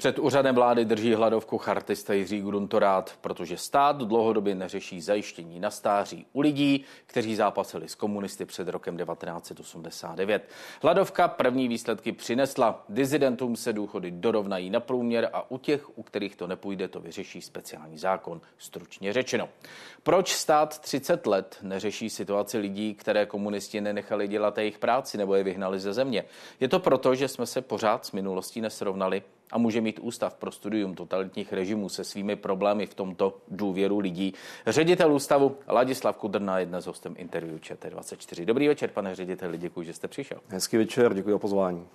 Před úřadem vlády drží hladovku chartista Jiří Gruntorát, protože stát dlouhodobě neřeší zajištění na stáří u lidí, kteří zápasili s komunisty před rokem 1989. Hladovka první výsledky přinesla. Dizidentům se důchody dorovnají na průměr a u těch, u kterých to nepůjde, to vyřeší speciální zákon, stručně řečeno. Proč stát 30 let neřeší situaci lidí, které komunisti nenechali dělat jejich práci nebo je vyhnali ze země? Je to proto, že jsme se pořád s minulostí nesrovnali a může mít Ústav pro studium totalitních režimů se svými problémy v tomto důvěru lidí. Ředitel ústavu Ladislav Kudrna je dnes hostem interview ČT24. Dobrý večer, pane řediteli, děkuji, že jste přišel. Hezký večer, děkuji za pozvání.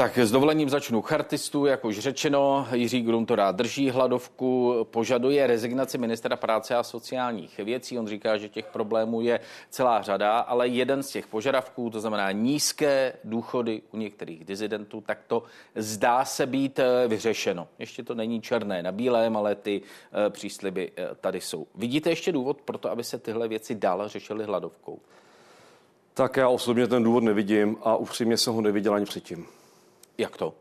Tak s dovolením začnu chartistu, jak už řečeno, Jiří Gruntorá drží hladovku, požaduje rezignaci ministra práce a sociálních věcí. On říká, že těch problémů je celá řada, ale jeden z těch požadavků, to znamená nízké důchody u některých dizidentů, tak to zdá se být eh, vyřešeno. Ještě to není černé na bílém, ale ty eh, přísliby eh, tady jsou. Vidíte ještě důvod pro to, aby se tyhle věci dál řešily hladovkou? Tak já osobně ten důvod nevidím a upřímně jsem ho neviděl ani předtím. Jak to?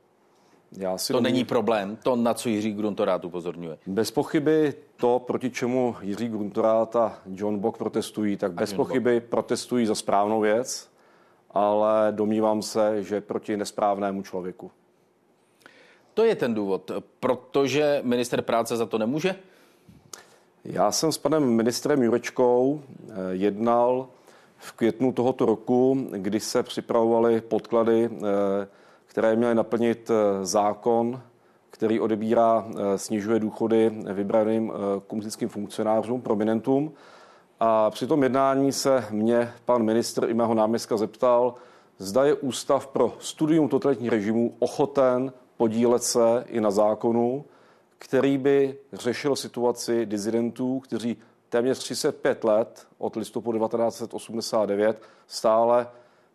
Já si to domů... není problém, to, na co Jiří Gruntorát upozorňuje. Bez pochyby to, proti čemu Jiří Gruntorát a John Bock protestují, tak bez pochyby Bock. protestují za správnou věc, ale domnívám se, že proti nesprávnému člověku. To je ten důvod, protože minister práce za to nemůže? Já jsem s panem ministrem Jurečkou eh, jednal v květnu tohoto roku, kdy se připravovaly podklady eh, které měly naplnit eh, zákon, který odebírá, eh, snižuje důchody vybraným eh, komunistickým funkcionářům, prominentům. A při tom jednání se mě pan ministr i mého náměstka zeptal, zda je Ústav pro studium totalitních režimů ochoten podílet se i na zákonu, který by řešil situaci dizidentů, kteří téměř 35 let od listopadu 1989 stále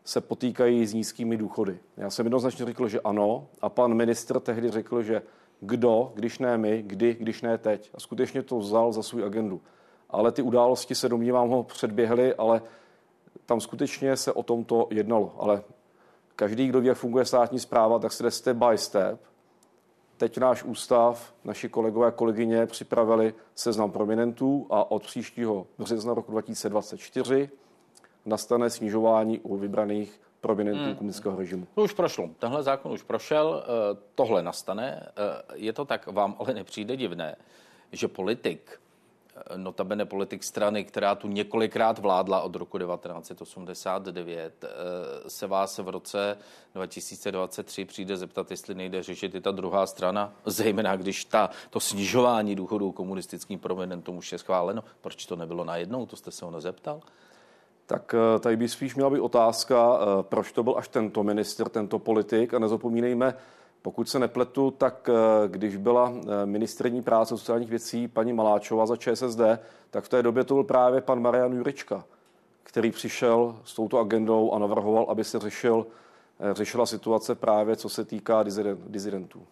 se potýkají s nízkými důchody. Já jsem jednoznačně řekl, že ano a pan ministr tehdy řekl, že kdo, když ne my, kdy, když ne teď. A skutečně to vzal za svou agendu. Ale ty události se domnívám ho předběhly, ale tam skutečně se o tomto jednalo. Ale každý, kdo ví, jak funguje státní zpráva, tak se jde step by step. Teď náš ústav, naši kolegové a kolegyně připravili seznam prominentů a od příštího března roku 2024 nastane snižování u vybraných prominentů hmm. komunistického režimu. To už prošlo. Tenhle zákon už prošel, eh, tohle nastane. Eh, je to tak, vám ale nepřijde divné, že politik, eh, notabene politik strany, která tu několikrát vládla od roku 1989, se vás v roce 2023 přijde zeptat, jestli nejde řešit i ta druhá strana, zejména když ta, to snižování důchodů komunistickým prominentům už je schváleno. Proč to nebylo najednou? To jste se ho nezeptal? Tak eh, tady by spíš měla být otázka, eh, proč to byl až tento minister, tento politik. A nezapomínejme, pokud se nepletu, tak eh, když byla ministrní práce sociálních věcí paní Maláčová za ČSSD, tak v té době to byl právě pan Marian Jurička, který přišel s touto agendou a navrhoval, aby se řešil, řešila situace právě co se týká dizidentů.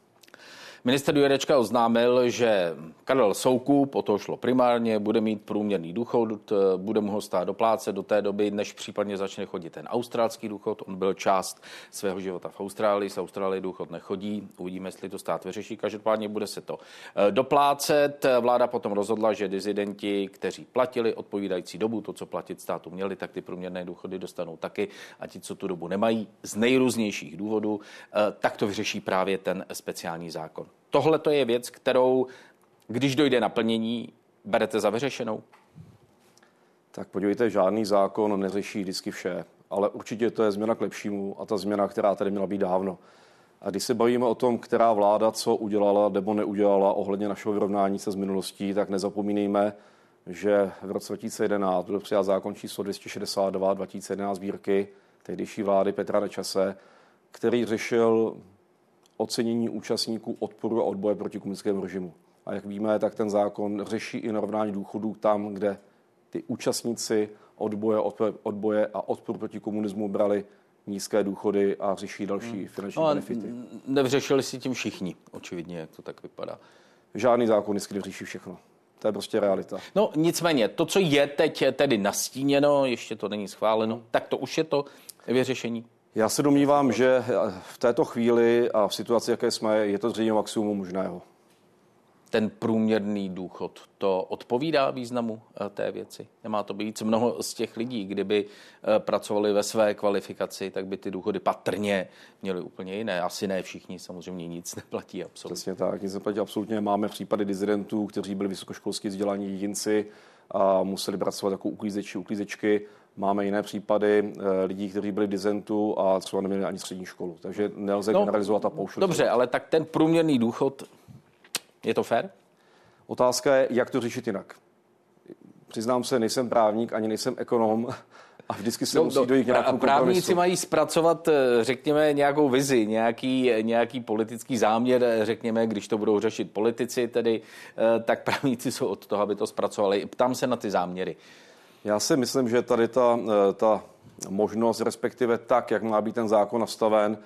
Minister Jurečka oznámil, že Karel Soukup, o to šlo primárně, bude mít průměrný důchod, bude mu ho stát do pláce do té doby, než případně začne chodit ten australský důchod. On byl část svého života v Austrálii, z Austrálie důchod nechodí, uvidíme, jestli to stát vyřeší. Každopádně bude se to eh, doplácet. Vláda potom rozhodla, že dizidenti, kteří platili odpovídající dobu, to, co platit státu měli, tak ty průměrné důchody dostanou taky a ti, co tu dobu nemají, z nejrůznějších důvodů, eh, tak to vyřeší právě ten speciální zákon tohle to je věc, kterou, když dojde naplnění, berete za vyřešenou? Tak podívejte, žádný zákon neřeší vždycky vše, ale určitě to je změna k lepšímu a ta změna, která tady měla být dávno. A když se bavíme o tom, která vláda co udělala nebo neudělala ohledně našeho vyrovnání se z minulostí, tak nezapomínejme, že v roce 2011 byl přijat zákon číslo 262 2011 sbírky tehdejší vlády Petra Nečase, který řešil ocenění účastníků odporu a odboje proti komunistickému režimu. A jak víme, tak ten zákon řeší i narovnání důchodů tam, kde ty účastníci odboje, odboje a odporu proti komunismu brali nízké důchody a řeší další hmm. finanční no benefity. Nevřešili si tím všichni, očividně, jak to tak vypadá. Žádný zákon vždycky řeší všechno. To je prostě realita. No nicméně, to, co je teď tedy nastíněno, ještě to není schváleno, tak to už je to vyřešení. Já se domnívám, že v této chvíli a v situaci, jaké jsme, je to zřejmě maximum možného ten průměrný důchod, to odpovídá významu eh, té věci? Nemá to být mnoho z těch lidí, kdyby eh, pracovali ve své kvalifikaci, tak by ty důchody patrně měly úplně jiné. Asi ne všichni, samozřejmě nic neplatí absolutně. Přesně tak, nic neplatí absolutně. Máme případy dizidentů, kteří byli vysokoškolsky vzdělaní jedinci a museli pracovat jako uklízeči, uklízečky. Máme jiné případy eh, lidí, kteří byli dizentu a třeba neměli ani střední školu. Takže nelze no, generalizovat a pouštět. Dobře, ale tak ten průměrný důchod je to fér? Otázka je, jak to řešit jinak. Přiznám se, nejsem právník, ani nejsem ekonom, a vždycky se no, musí dojít nějakou právníci mají zpracovat, eh, řekněme, nějakou vizi, nějaký, nějaký politický záměr, eh, řekněme, když to budou řešit politici, tedy, eh, tak právníci jsou od toho, aby to zpracovali. Ptám se na ty záměry. Já si myslím, že tady ta, ta možnost, respektive tak, jak má být ten zákon nastaven,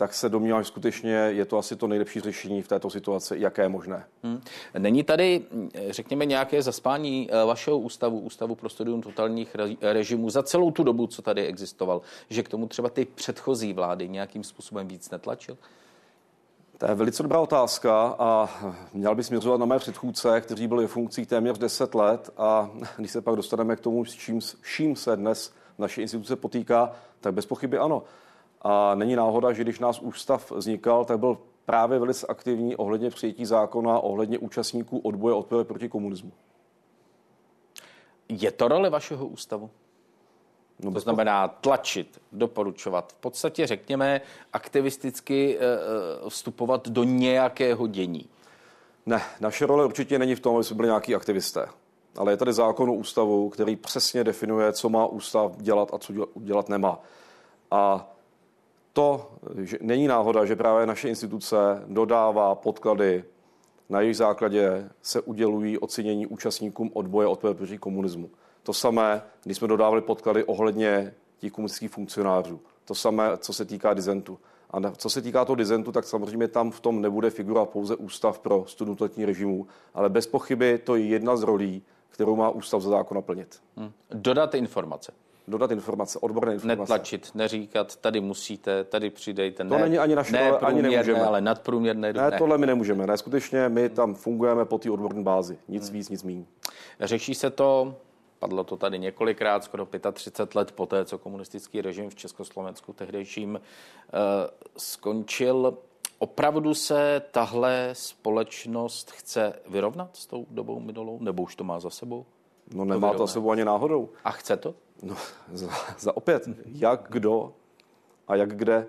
tak se domnívám, že skutečně je to asi to nejlepší řešení v této situaci, jaké je možné. Hmm. Není tady, řekněme, nějaké zaspání eh, vašeho ústavu, Ústavu pro studium totálních režimů za celou tu dobu, co tady existoval, že k tomu třeba ty předchozí vlády nějakým způsobem víc netlačil? To je velice dobrá otázka a měl by směřovat na mé předchůdce, kteří byli v funkcích téměř 10 let a když se pak dostaneme k tomu, s čím, s čím se dnes naše instituce potýká, tak bez pochyby ano. A není náhoda, že když nás ústav vznikal, tak byl právě velice aktivní ohledně přijetí zákona, ohledně účastníků odboje odpoje proti komunismu. Je to role vašeho ústavu? No, to znamená tlačit, doporučovat, v podstatě řekněme aktivisticky eh, eh, vstupovat do nějakého dění. Ne, naše role určitě není v tom, aby jsme byli nějaký aktivisté. Ale je tady zákon o ústavu, který přesně definuje, co má ústav dělat a co dělat nemá. A to že není náhoda, že právě naše instituce dodává podklady, na jejich základě se udělují ocenění účastníkům odboje od proti komunismu. To samé, když jsme dodávali podklady ohledně těch komunistických funkcionářů. To samé, co se týká dizentu. A co se týká toho dizentu, tak samozřejmě tam v tom nebude figura pouze ústav pro studium režimu, ale bez pochyby to je jedna z rolí, kterou má ústav za zákon naplnit. Hmm. Dodat informace dodat informace, odborné informace. Netlačit, neříkat, tady musíte, tady přidejte. To ne, není ani naše ne, ani nemůžeme. ale nadprůměrné. Ne, ne, tohle my nemůžeme. Ne, skutečně my tam fungujeme po té odborné bázi. Nic hmm. víc, nic méně. Řeší se to, padlo to tady několikrát, skoro 35 let poté, co komunistický režim v Československu tehdejším uh, skončil. Opravdu se tahle společnost chce vyrovnat s tou dobou minulou, nebo už to má za sebou? No nemá to za sebou ani náhodou. A chce to? No, za, za opět, jak kdo a jak kde.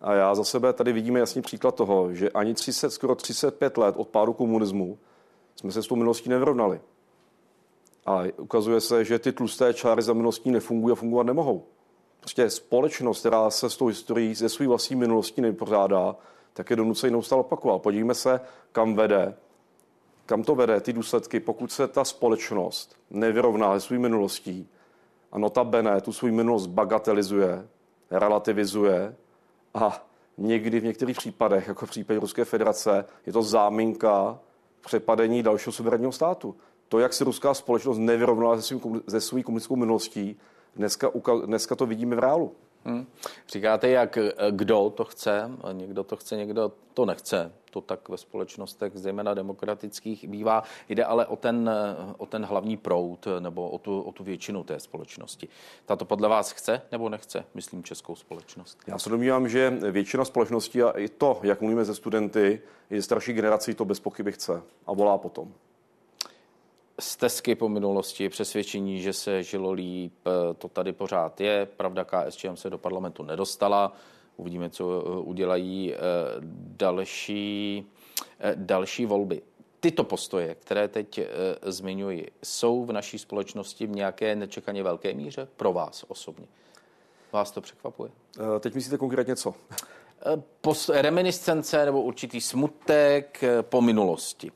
A já za sebe tady vidíme jasný příklad toho, že ani 30, skoro 35 let od pádu komunismu jsme se s tou minulostí nevyrovnali. A ukazuje se, že ty tlusté čáry za minulostí nefungují a fungovat nemohou. Prostě společnost, která se s tou historií ze své vlastní minulostí nepořádá, tak je donucený neustále opakovat. Podívejme se, kam vede, kam to vede ty důsledky, pokud se ta společnost nevyrovná se svou minulostí, a notabene tu svůj minulost bagatelizuje, relativizuje a někdy v některých případech, jako v případě Ruské federace, je to záminka přepadení dalšího suverénního státu. To, jak se ruská společnost nevyrovnala se, svým, se svou komunistickou minulostí, dneska, dneska to vidíme v reálu. Hmm. Říkáte, jak eh, kdo to chce, někdo to chce, někdo to nechce. To tak ve společnostech, zejména demokratických, bývá. Jde ale o ten, eh, o ten hlavní proud nebo o tu, o tu většinu té společnosti. Tato podle vás chce nebo nechce, myslím, českou společnost? Já se domnívám, že většina společnosti a i to, jak mluvíme ze studenty, i starší generací to bez pochyby chce a volá potom stezky po minulosti, přesvědčení, že se žilo líp, eh, to tady pořád je. Pravda, KSČM se do parlamentu nedostala. Uvidíme, co eh, udělají eh, další, další volby. Tyto postoje, které teď zmiňuji, jsou v naší společnosti v nějaké nečekaně velké míře pro vás osobně? Vás to překvapuje? Teď myslíte konkrétně co? Post, reminiscence nebo určitý smutek po minulosti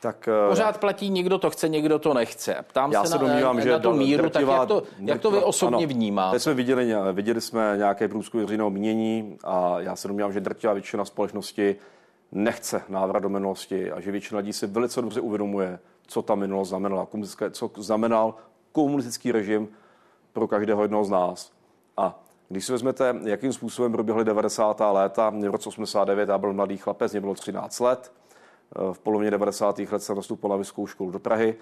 tak eh, Pořád platí, někdo to chce, někdo to nechce. Ptám já se, se domnívám, na, že na tu míru, drtivá, tak jak to, jak to vy osobně ano, vnímáte? Teď jsme viděli, viděli jsme nějaké průzkumy veřejného mínění a já se domnívám, že drtivá většina společnosti nechce návrat do minulosti a že většina lidí si velice dobře uvědomuje, co ta minulost znamenala, co znamenal komunistický režim pro každého jednoho z nás. A Když si vezmete, jakým způsobem proběhly 90. léta, v roce 89 já byl mladý chlapec, mě bylo 13 let, v polovině 90. let jsem nastupoval na vysokou školu do Prahy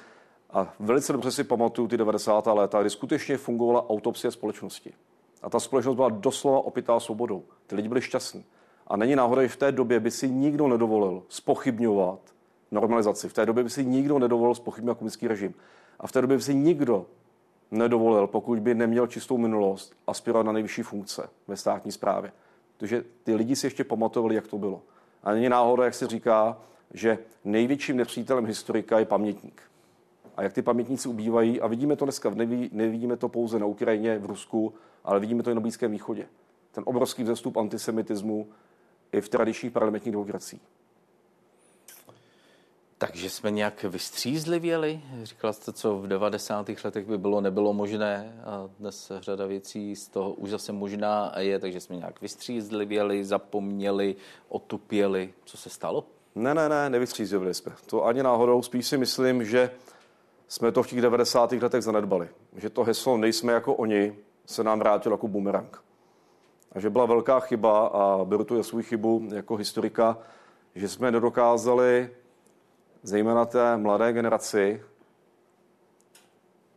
a velice dobře si pamatuju ty 90. léta, kdy skutečně fungovala autopsie společnosti. A ta společnost byla doslova opitá svobodou. Ty lidi byli šťastní. A není náhoda, že v té době by si nikdo nedovolil spochybňovat normalizaci. V té době by si nikdo nedovolil spochybňovat komunistický režim. A v té době by si nikdo nedovolil, pokud by neměl čistou minulost, aspirovat na nejvyšší funkce ve státní správě. Protože ty lidi si ještě pamatovali, jak to bylo. A není náhoda, jak se říká, že největším nepřítelem historika je pamětník. A jak ty pamětníci ubývají, a vidíme to dneska, neví, nevidíme to pouze na Ukrajině, v Rusku, ale vidíme to i na Blízkém východě. Ten obrovský vzestup antisemitismu i v tradičních parlamentních demokraciích. Takže jsme nějak vystřízlivěli? Říkala jste, co v 90. letech by bylo, nebylo možné a dnes řada věcí z toho už zase možná je, takže jsme nějak vystřízlivěli, zapomněli, otupěli. Co se stalo? Ne, ne, ne, nevystřízlivěli jsme. To ani náhodou, spíš si myslím, že jsme to v těch 90. letech zanedbali. Že to heslo nejsme jako oni se nám vrátilo jako bumerang. A že byla velká chyba, a beru tu svou chybu jako historika, že jsme nedokázali zejména té mladé generaci,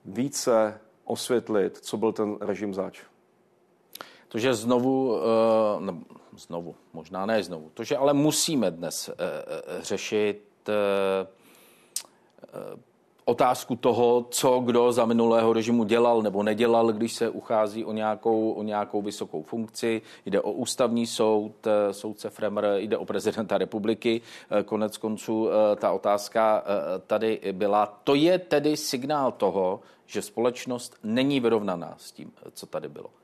více osvětlit, co byl ten režim zač. To, že znovu, uh, znovu, možná ne znovu, to, že ale musíme dnes uh, řešit uh, otázku toho, co kdo za minulého režimu dělal nebo nedělal, když se uchází o nějakou, o nějakou vysokou funkci. Jde o ústavní soud, eh, soudce Fremer, jde o prezidenta republiky. Eh, konec konců eh, ta otázka tady byla. To je tedy signál toho, že společnost není vyrovnaná s tím, co tady bylo.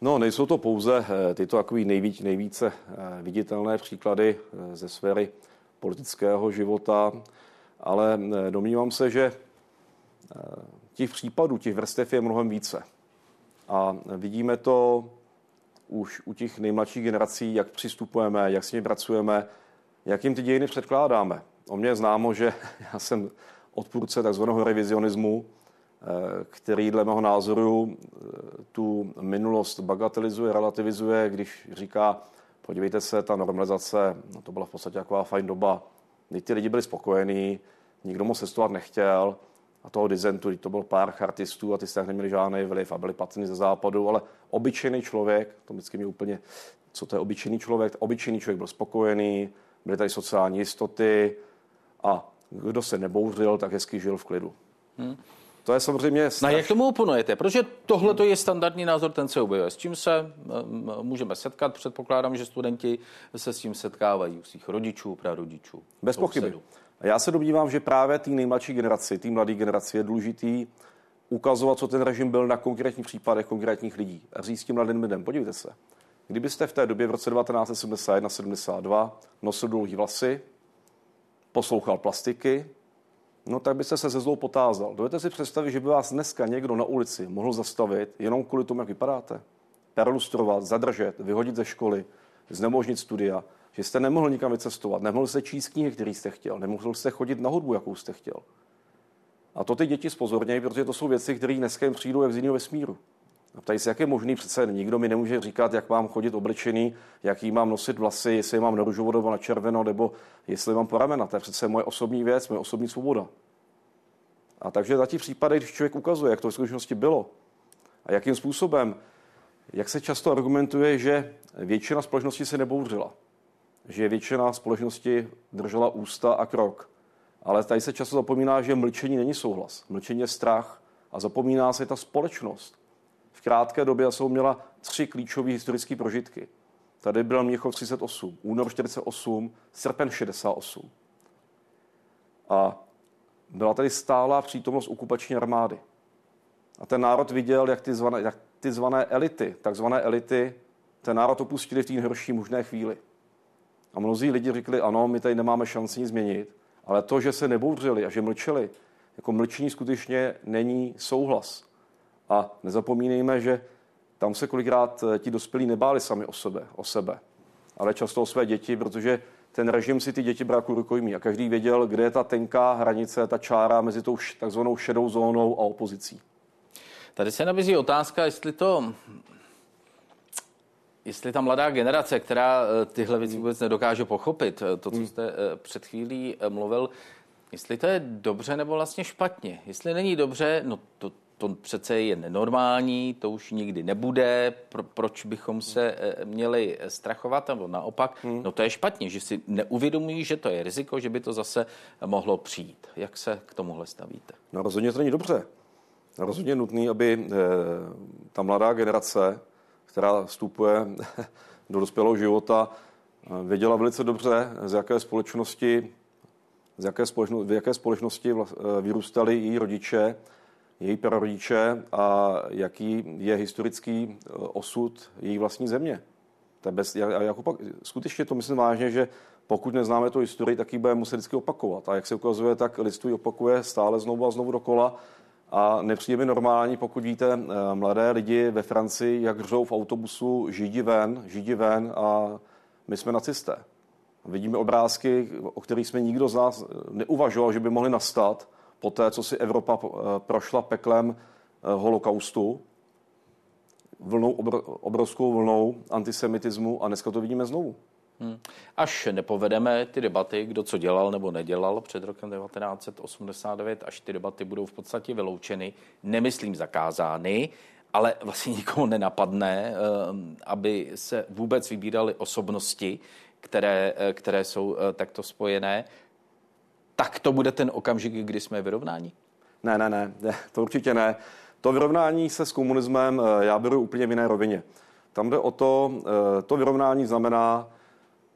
No, nejsou to pouze tyto takový nejvíc, nejvíce viditelné příklady ze sféry politického života ale eh, domnívám se, že eh, těch případů, těch vrstev je mnohem více. A vidíme to už u těch nejmladších generací, jak přistupujeme, jak s nimi pracujeme, jak jim ty dějiny předkládáme. O mě je známo, že já jsem odpůrce takzvaného revizionismu, eh, který dle mého názoru tu minulost bagatelizuje, relativizuje, když říká, podívejte se, ta normalizace, no to byla v podstatě taková fajn doba, Teď ty lidi byli spokojení, nikdo moc cestovat nechtěl a toho dizentu, to byl pár chartistů a ty se neměli žádný vliv a byli patní ze západu, ale obyčejný člověk, to vždycky mě úplně, co to je obyčejný člověk, obyčejný člověk byl spokojený, byly tady sociální jistoty a kdo se nebouřil, tak hezky žil v klidu. Hmm. To je samozřejmě... Straš... No jak tomu oponujete? Protože tohle to je standardní názor, ten se objevuje. S čím se můžeme setkat? Předpokládám, že studenti se s tím setkávají u svých rodičů, prarodičů. Bez pochyby. Já se domnívám, že právě té nejmladší generaci, té mladé generaci je důležitý ukazovat, co ten režim byl na konkrétních případech konkrétních lidí. A říct tím mladým lidem, podívejte se, kdybyste v té době v roce 1971-72 nosil dlouhý vlasy, poslouchal plastiky, no tak byste se ze zlou potázal. Dovedete si představit, že by vás dneska někdo na ulici mohl zastavit jenom kvůli tomu, jak vypadáte? Perlustrovat, zadržet, vyhodit ze školy, znemožnit studia, že jste nemohl nikam vycestovat, nemohl jste číst knihy, který jste chtěl, nemohl jste chodit na hudbu, jakou jste chtěl. A to ty děti spozornějí, protože to jsou věci, které dneska jim přijdou jak z jiného vesmíru. A ptají se, jak je možný, přece nikdo mi nemůže říkat, jak mám chodit oblečený, jaký mám nosit vlasy, jestli mám na růžovo nebo na červeno, nebo jestli mám po ramena. To je přece moje osobní věc, moje osobní svoboda. A takže za těch případech, když člověk ukazuje, jak to v skutečnosti bylo a jakým způsobem, jak se často argumentuje, že většina společnosti se nebouřila, že většina společnosti držela ústa a krok. Ale tady se často zapomíná, že mlčení není souhlas, mlčení je strach a zapomíná se ta společnost. V krátké době jsou měla tři klíčové historické prožitky. Tady byl Měchov 38, únor 48, srpen 68. A byla tady stálá přítomnost okupační armády. A ten národ viděl, jak ty zvané, jak ty zvané elity, takzvané elity, ten národ opustili v té nejhorší možné chvíli. A mnozí lidi řekli, ano, my tady nemáme šanci nic změnit, ale to, že se nebouřili a že mlčeli, jako mlčení skutečně není souhlas. A nezapomínejme, že tam se kolikrát eh, ti dospělí nebáli sami o sebe, o sebe, ale často o své děti, protože ten režim si ty děti bral jako rukojmí a každý věděl, kde je ta tenká hranice, ta čára mezi tou takzvanou šedou zónou a opozicí. Tady se nabízí otázka, jestli to jestli ta mladá generace, která eh, tyhle věci vůbec nedokáže pochopit, eh, to, co hmm. jste před chvílí mluvil, jestli to je dobře nebo vlastně špatně. Jestli není dobře, no to, to přece je nenormální, to už nikdy nebude, pro, proč bychom se měli strachovat, nebo naopak, hmm. no to je špatně, že si neuvědomují, že to je riziko, že by to zase mohlo přijít. Jak se k tomuhle stavíte? No rozhodně to není dobře. Rozhodně nutný, aby ta mladá generace která vstupuje do dospělého života, věděla velice dobře, z jaké společnosti, z jaké společnosti, v jaké společnosti vyrůstali její rodiče, její prarodiče a jaký je historický e, osud její vlastní země. To bez, já opak, skutečně to myslím vážně, že pokud neznáme tu historii, tak ji budeme muset vždycky opakovat. A jak se ukazuje, tak lidství opakuje stále znovu a znovu dokola. A nepřijde mi normální, pokud víte eh, mladé lidi ve Francii, jak řou v autobusu židi ven, židi ven a my jsme nacisté. Vidíme obrázky, o kterých jsme nikdo z nás neuvažoval, že by mohly nastat po té, co si Evropa eh, prošla peklem eh, holokaustu, vlnou, obrovskou vlnou antisemitismu a dneska to vidíme znovu. Hmm. Až nepovedeme ty debaty, kdo co dělal nebo nedělal před rokem 1989, až ty debaty budou v podstatě vyloučeny, nemyslím zakázány, ale vlastně nikomu nenapadne, eh, aby se vůbec vybíraly osobnosti, které, které jsou takto spojené, tak to bude ten okamžik, kdy jsme vyrovnáni? Ne, ne, ne, to určitě ne. To vyrovnání se s komunismem já beru úplně v jiné rovině. Tam jde o to, to vyrovnání znamená,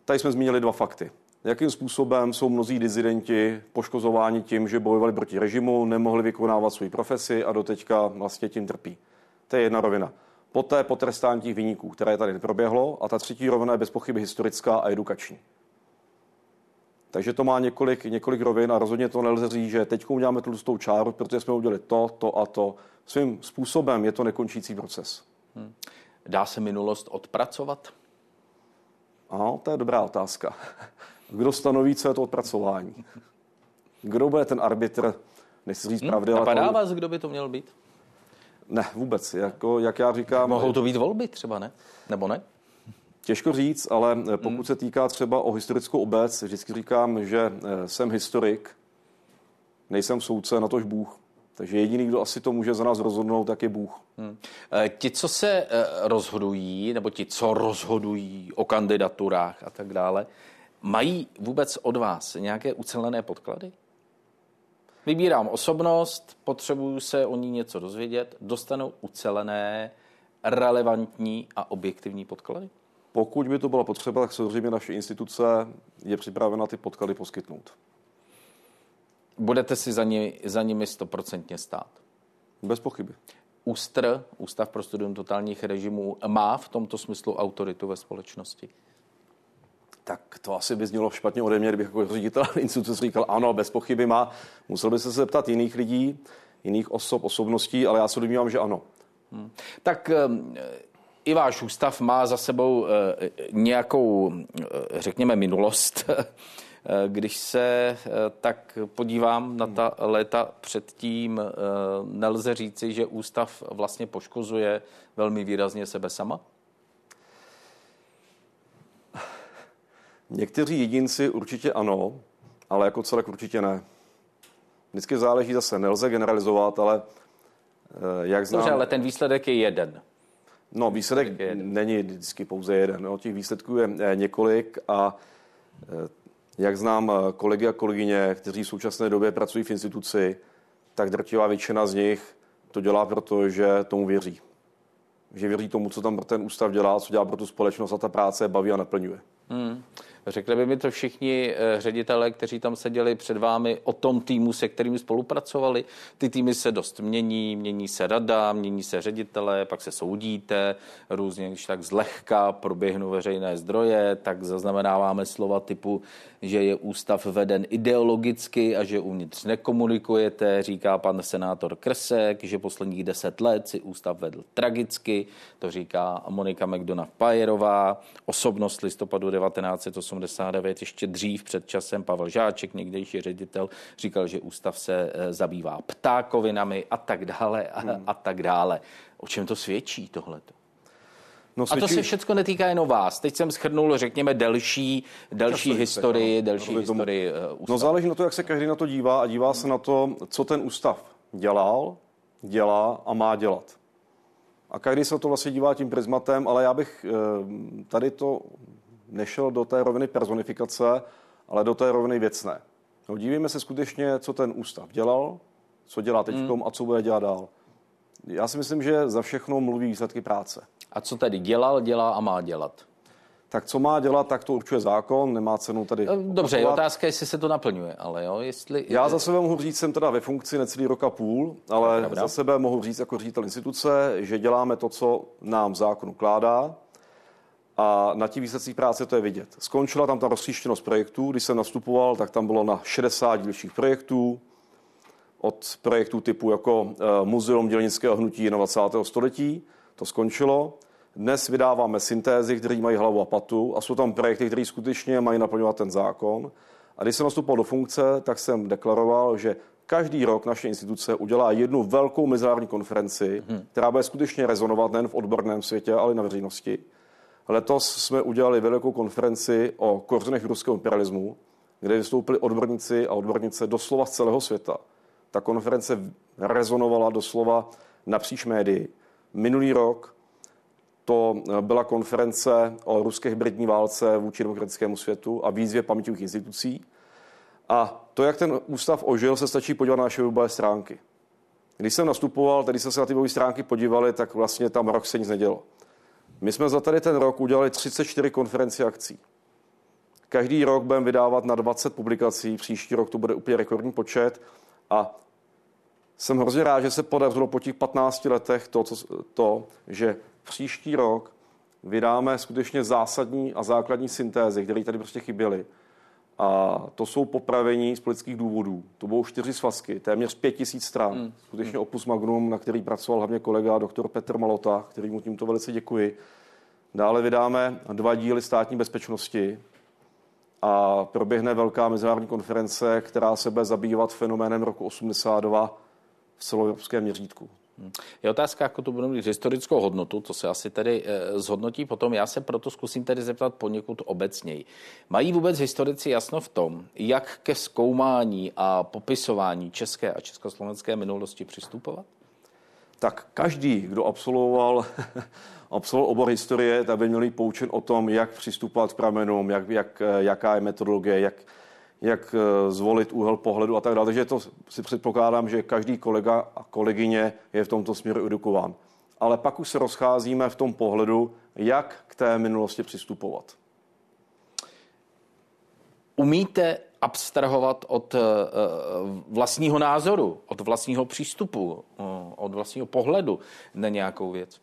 Tady jsme zmínili dva fakty. Jakým způsobem jsou mnozí dizidenti poškozováni tím, že bojovali proti režimu, nemohli vykonávat svou profesi a doteďka vlastně tím trpí. To je jedna rovina. Poté potrestání těch vyníků, které tady neproběhlo, a ta třetí rovina je bez pochyby historická a edukační. Takže to má několik, několik rovin a rozhodně to nelze říct, že teď uděláme tu tou čáru, protože jsme udělali to, to a to. Svým způsobem je to nekončící proces. Hmm. Dá se minulost odpracovat? Ano, to je dobrá otázka. Kdo stanoví, co je to odpracování? Kdo bude ten arbitr, nechci říct hmm, pravdy, Napadá to... vás, kdo by to měl být? Ne, vůbec. Jako, jak já říkám... Mohou to být volby třeba, ne? Nebo ne? Těžko říct, ale pokud hmm. se týká třeba o historickou obec, vždycky říkám, že eh, jsem historik, nejsem soudce, na tož Bůh. Takže jediný, kdo asi to může za nás rozhodnout, tak je Bůh. Hmm. E, ti, co se rozhodují, nebo ti, co rozhodují o kandidaturách a tak dále, mají vůbec od vás nějaké ucelené podklady? Vybírám osobnost, potřebuju se o ní něco dozvědět, dostanu ucelené, relevantní a objektivní podklady? Pokud by to bylo potřeba, tak samozřejmě naše instituce je připravena ty podklady poskytnout budete si za, ní, za nimi stoprocentně stát? Bez pochyby. ÚSTR, Ústav pro studium totálních režimů, má v tomto smyslu autoritu ve společnosti? Tak to asi by znělo špatně ode mě, kdybych jako ředitel instituce říkal, ano, bez pochyby má. Musel by se zeptat jiných lidí, jiných osob, osobností, ale já se domnívám, že ano. Hmm. Tak ehm, i váš ústav má za sebou eh, nějakou, eh, řekněme, minulost. Eh, když se tak podívám na ta léta předtím, nelze říci, že ústav vlastně poškozuje velmi výrazně sebe sama? Někteří jedinci určitě ano, ale jako celek určitě ne. Vždycky záleží zase, nelze generalizovat, ale jak znám... Dobře, ale ten výsledek je jeden. No, výsledek je jeden. není vždycky pouze jeden. No, těch výsledků je několik a jak znám eh, kolegy a kolegyně, kteří v současné době pracují v instituci, tak drtivá většina z nich to dělá proto, že tomu věří. Že věří tomu, co tam ten ústav dělá, co dělá pro tu společnost a ta práce baví a naplňuje. Hmm. Řekli by mi to všichni eh, ředitelé, kteří tam seděli před vámi, o tom týmu, se kterými spolupracovali. Ty týmy se dost mění, mění se rada, mění se ředitelé, pak se soudíte, různě, když tak zlehka proběhnou veřejné zdroje, tak zaznamenáváme slova typu, že je ústav veden ideologicky a že uvnitř nekomunikujete, říká pan senátor Krsek, že posledních deset let si ústav vedl tragicky, to říká Monika McDonough Pajerová, osobnost listopadu 1989, ještě dřív před časem Pavel Žáček, někdejší ředitel, říkal, že ústav se eh, zabývá ptákovinami a tak dále a, hmm. a tak dále. O čem to svědčí tohleto? No, svědčí... A to se všechno netýká jenom vás. Teď jsem schrnul, řekněme, delší, delší historii, no, delší historii uh, No záleží na to, jak se každý na to dívá a dívá se na to, co ten ústav dělal, dělá a má dělat. A každý se to vlastně dívá tím prismatem, ale já bych uh, tady to nešel do té roviny personifikace, ale do té roviny věcné. No, dívíme se skutečně, co ten ústav dělal, co dělá teď hmm. a co bude dělat dál. Já si myslím, že za všechno mluví výsledky práce. A co tedy dělal, dělá a má dělat? Tak co má dělat, tak to určuje zákon, nemá cenu tady. Eh, dobře, je otázka, jestli se to naplňuje, ale jo, jestli... Já za sebe mohu říct, jsem teda ve funkci necelý roka půl, ale za sebe mohu říct jako ředitel instituce, že děláme to, co nám zákon ukládá a na těch výsledcích práce to je vidět. Skončila tam ta rozstříštěnost projektů, když jsem nastupoval, tak tam bylo na 60 dílčích projektů, od projektů typu jako eh, Muzeum dělnického hnutí 21. století, to skončilo. Dnes vydáváme syntézy, které mají hlavu a patu a jsou tam projekty, které skutečně mají naplňovat ten zákon. A když jsem nastupoval do funkce, tak jsem deklaroval, že každý rok naše instituce udělá jednu velkou mezinárodní konferenci, hmm. která bude skutečně rezonovat nejen v odborném světě, ale i na veřejnosti. Letos jsme udělali velkou konferenci o kořenech ruského imperialismu, kde vystoupili odborníci a odbornice doslova z celého světa. Ta konference rezonovala doslova napříč médii. Minulý rok to byla konference o ruské hybridní válce vůči demokratickému světu a výzvě paměťových institucí. A to, jak ten ústav ožil, se stačí podívat na naše webové stránky. Když jsem nastupoval, tady se na ty webové stránky podívali, tak vlastně tam rok se nic nedělo. My jsme za tady ten rok udělali 34 konferenci akcí. Každý rok budeme vydávat na 20 publikací, příští rok to bude úplně rekordní počet a jsem hrozně rád, že se podařilo po těch 15 letech to, co, to, že příští rok vydáme skutečně zásadní a základní syntézy, které tady prostě chyběly. A to jsou popravení z politických důvodů. To budou čtyři svazky, téměř pět tisíc stran. Hmm. Skutečně opus magnum, na který pracoval hlavně kolega doktor Petr Malota, který mu tímto velice děkuji. Dále vydáme dva díly státní bezpečnosti a proběhne velká mezinárodní konference, která se bude zabývat fenoménem roku 82 v celoevropském měřítku. Je otázka, jako to bude mít historickou hodnotu, to se asi tedy e, zhodnotí potom. Já se proto zkusím tedy zeptat poněkud obecněji. Mají vůbec historici jasno v tom, jak ke zkoumání a popisování české a československé minulosti přistupovat? Tak každý, kdo absolvoval, absolvoval obor historie, tak by měl poučen o tom, jak přistupovat k pramenům, jak, jak, jaká je metodologie, jak, jak eh, zvolit úhel pohledu a tak dále. Takže to si předpokládám, že každý kolega a kolegyně je v tomto směru edukován. Ale pak už se rozcházíme v tom pohledu, jak k té minulosti přistupovat. Umíte abstrahovat od eh, vlastního názoru, od vlastního přístupu, eh, od vlastního pohledu na nějakou věc?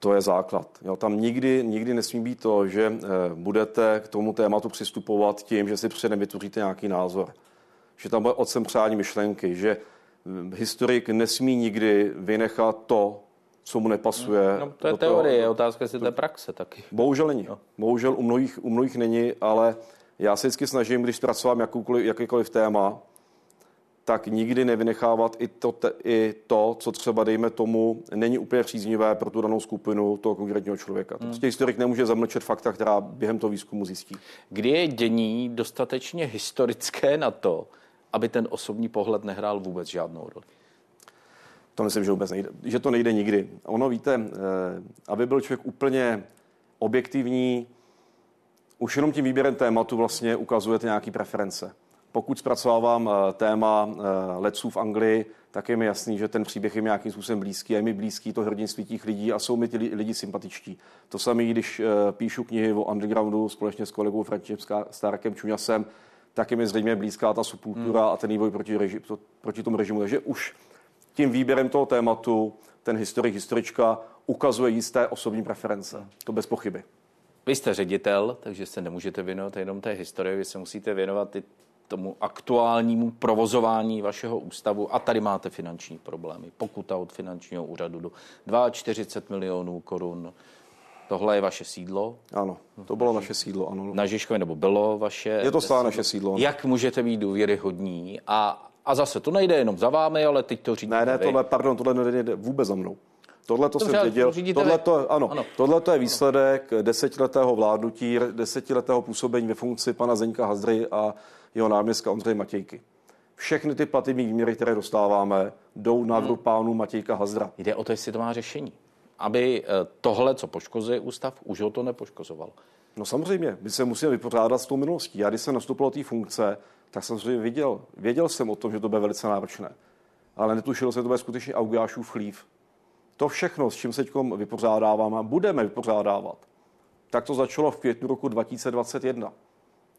To je základ. Jo, tam nikdy, nikdy nesmí být to, že e, budete k tomu tématu přistupovat tím, že si předem vytvoříte nějaký názor. Že tam bude odsem přání myšlenky, že hm, historik nesmí nikdy vynechat to, co mu nepasuje. No, to je teorie, je otázka, jestli to je praxe taky. Bohužel není. No. Bohužel u mnohých, u mnohých není, ale já se vždycky snažím, když zpracovám jakýkoliv téma, tak nikdy nevynechávat i to, te, i to, co třeba, dejme tomu, není úplně příznivé pro tu danou skupinu toho konkrétního člověka. Hmm. Prostě historik nemůže zamlčet fakta, která během toho výzkumu zjistí. Kdy je dění dostatečně historické na to, aby ten osobní pohled nehrál vůbec žádnou roli? To myslím, že vůbec nejde, že to nejde nikdy. Ono, víte, eh, aby byl člověk úplně objektivní, už jenom tím výběrem tématu vlastně ukazujete nějaký preference. Pokud zpracovávám eh, téma eh, letců v Anglii, tak je mi jasný, že ten příběh je mi nějakým způsobem blízký, je mi blízký to hrdinství těch lidí a jsou mi ty lidi sympatičtí. To samé, když eh, píšu knihy o undergroundu společně s kolegou Františkem Starkem Čuňasem, tak je mi zřejmě blízká ta subkultura hmm. a ten vývoj proti, reži, proti tomu režimu. Takže už tím výběrem toho tématu ten historik, historička ukazuje jisté osobní preference. To bez pochyby. Vy jste ředitel, takže se nemůžete věnovat jenom té historii, vy se musíte věnovat i tomu aktuálnímu provozování vašeho ústavu a tady máte finanční problémy. Pokuta od finančního úřadu do 42 milionů korun. Tohle je vaše sídlo? Ano, to bylo naše sídlo, ano. Na Žižkově, nebo bylo vaše? Je to stále naše sídlo. Ano. Jak můžete být důvěryhodní? A, a zase, to nejde jenom za vámi, ale teď to říkáte Ne, ne, tohle, pardon, tohle nejde vůbec za mnou. Tohle to jsem věděl. Tohle to, ano, ano. Tohle to je výsledek desetiletého vládnutí, desetiletého působení ve funkci pana Zeňka Hazdry a jeho náměstka Ondřeje Matějky. Všechny ty plativní výměry, které dostáváme, jdou na vrub hmm. pánu Matějka Hazdra. Jde o to, jestli to má řešení. Aby eh, tohle, co poškozuje ústav, už ho to nepoškozoval. No samozřejmě, my se musíme vypořádat s tou minulostí. Já když jsem nastoupil do té funkce, tak jsem samozřejmě viděl, věděl jsem o tom, že to bude velice náročné. Ale netušil jsem, že to bude skutečně Augiášův chlív. To všechno, s čím se teď vypořádáváme a budeme vypořádávat, tak to začalo v květnu roku 2021.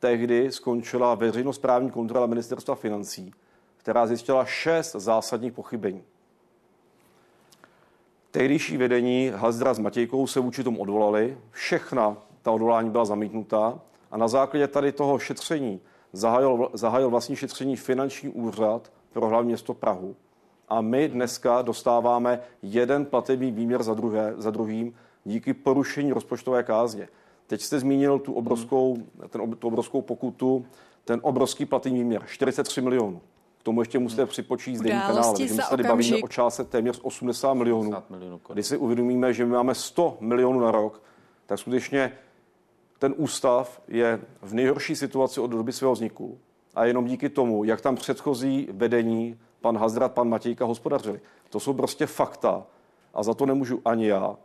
Tehdy skončila veřejnosprávní kontrola ministerstva financí, která zjistila šest zásadních pochybení. Tehdejší vedení Hazdra s Matějkou se vůči tomu odvolali, všechna ta odvolání byla zamítnutá a na základě tady toho šetření zahájil, zahájil vlastní šetření finanční úřad pro hlavní město Prahu. A my dneska dostáváme jeden platební výměr za, druhé, za druhým díky porušení rozpočtové kázně. Teď jste zmínil tu obrovskou, ten, tu obrovskou pokutu, ten obrovský platební výměr, 43 milionů. K tomu ještě musíte připočít s denní kanálem. My se tady bavíme o částce téměř 80 milionů. milionů Když si uvědomíme, že my máme 100 milionů na rok, tak skutečně ten ústav je v nejhorší situaci od doby svého vzniku. A jenom díky tomu, jak tam předchozí vedení, pan Hazdrat, pan Matějka hospodařili. To jsou prostě fakta. A za to nemůžu ani já,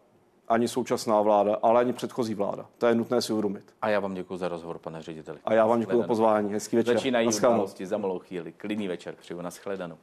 ani současná vláda, ale ani předchozí vláda. To je nutné si uvědomit. A já vám děkuji za rozhovor, pane řediteli. A já vám děkuji za pozvání. Hezký večer. Začínají události za malou chvíli. Klidný večer. Přeju na shledanou.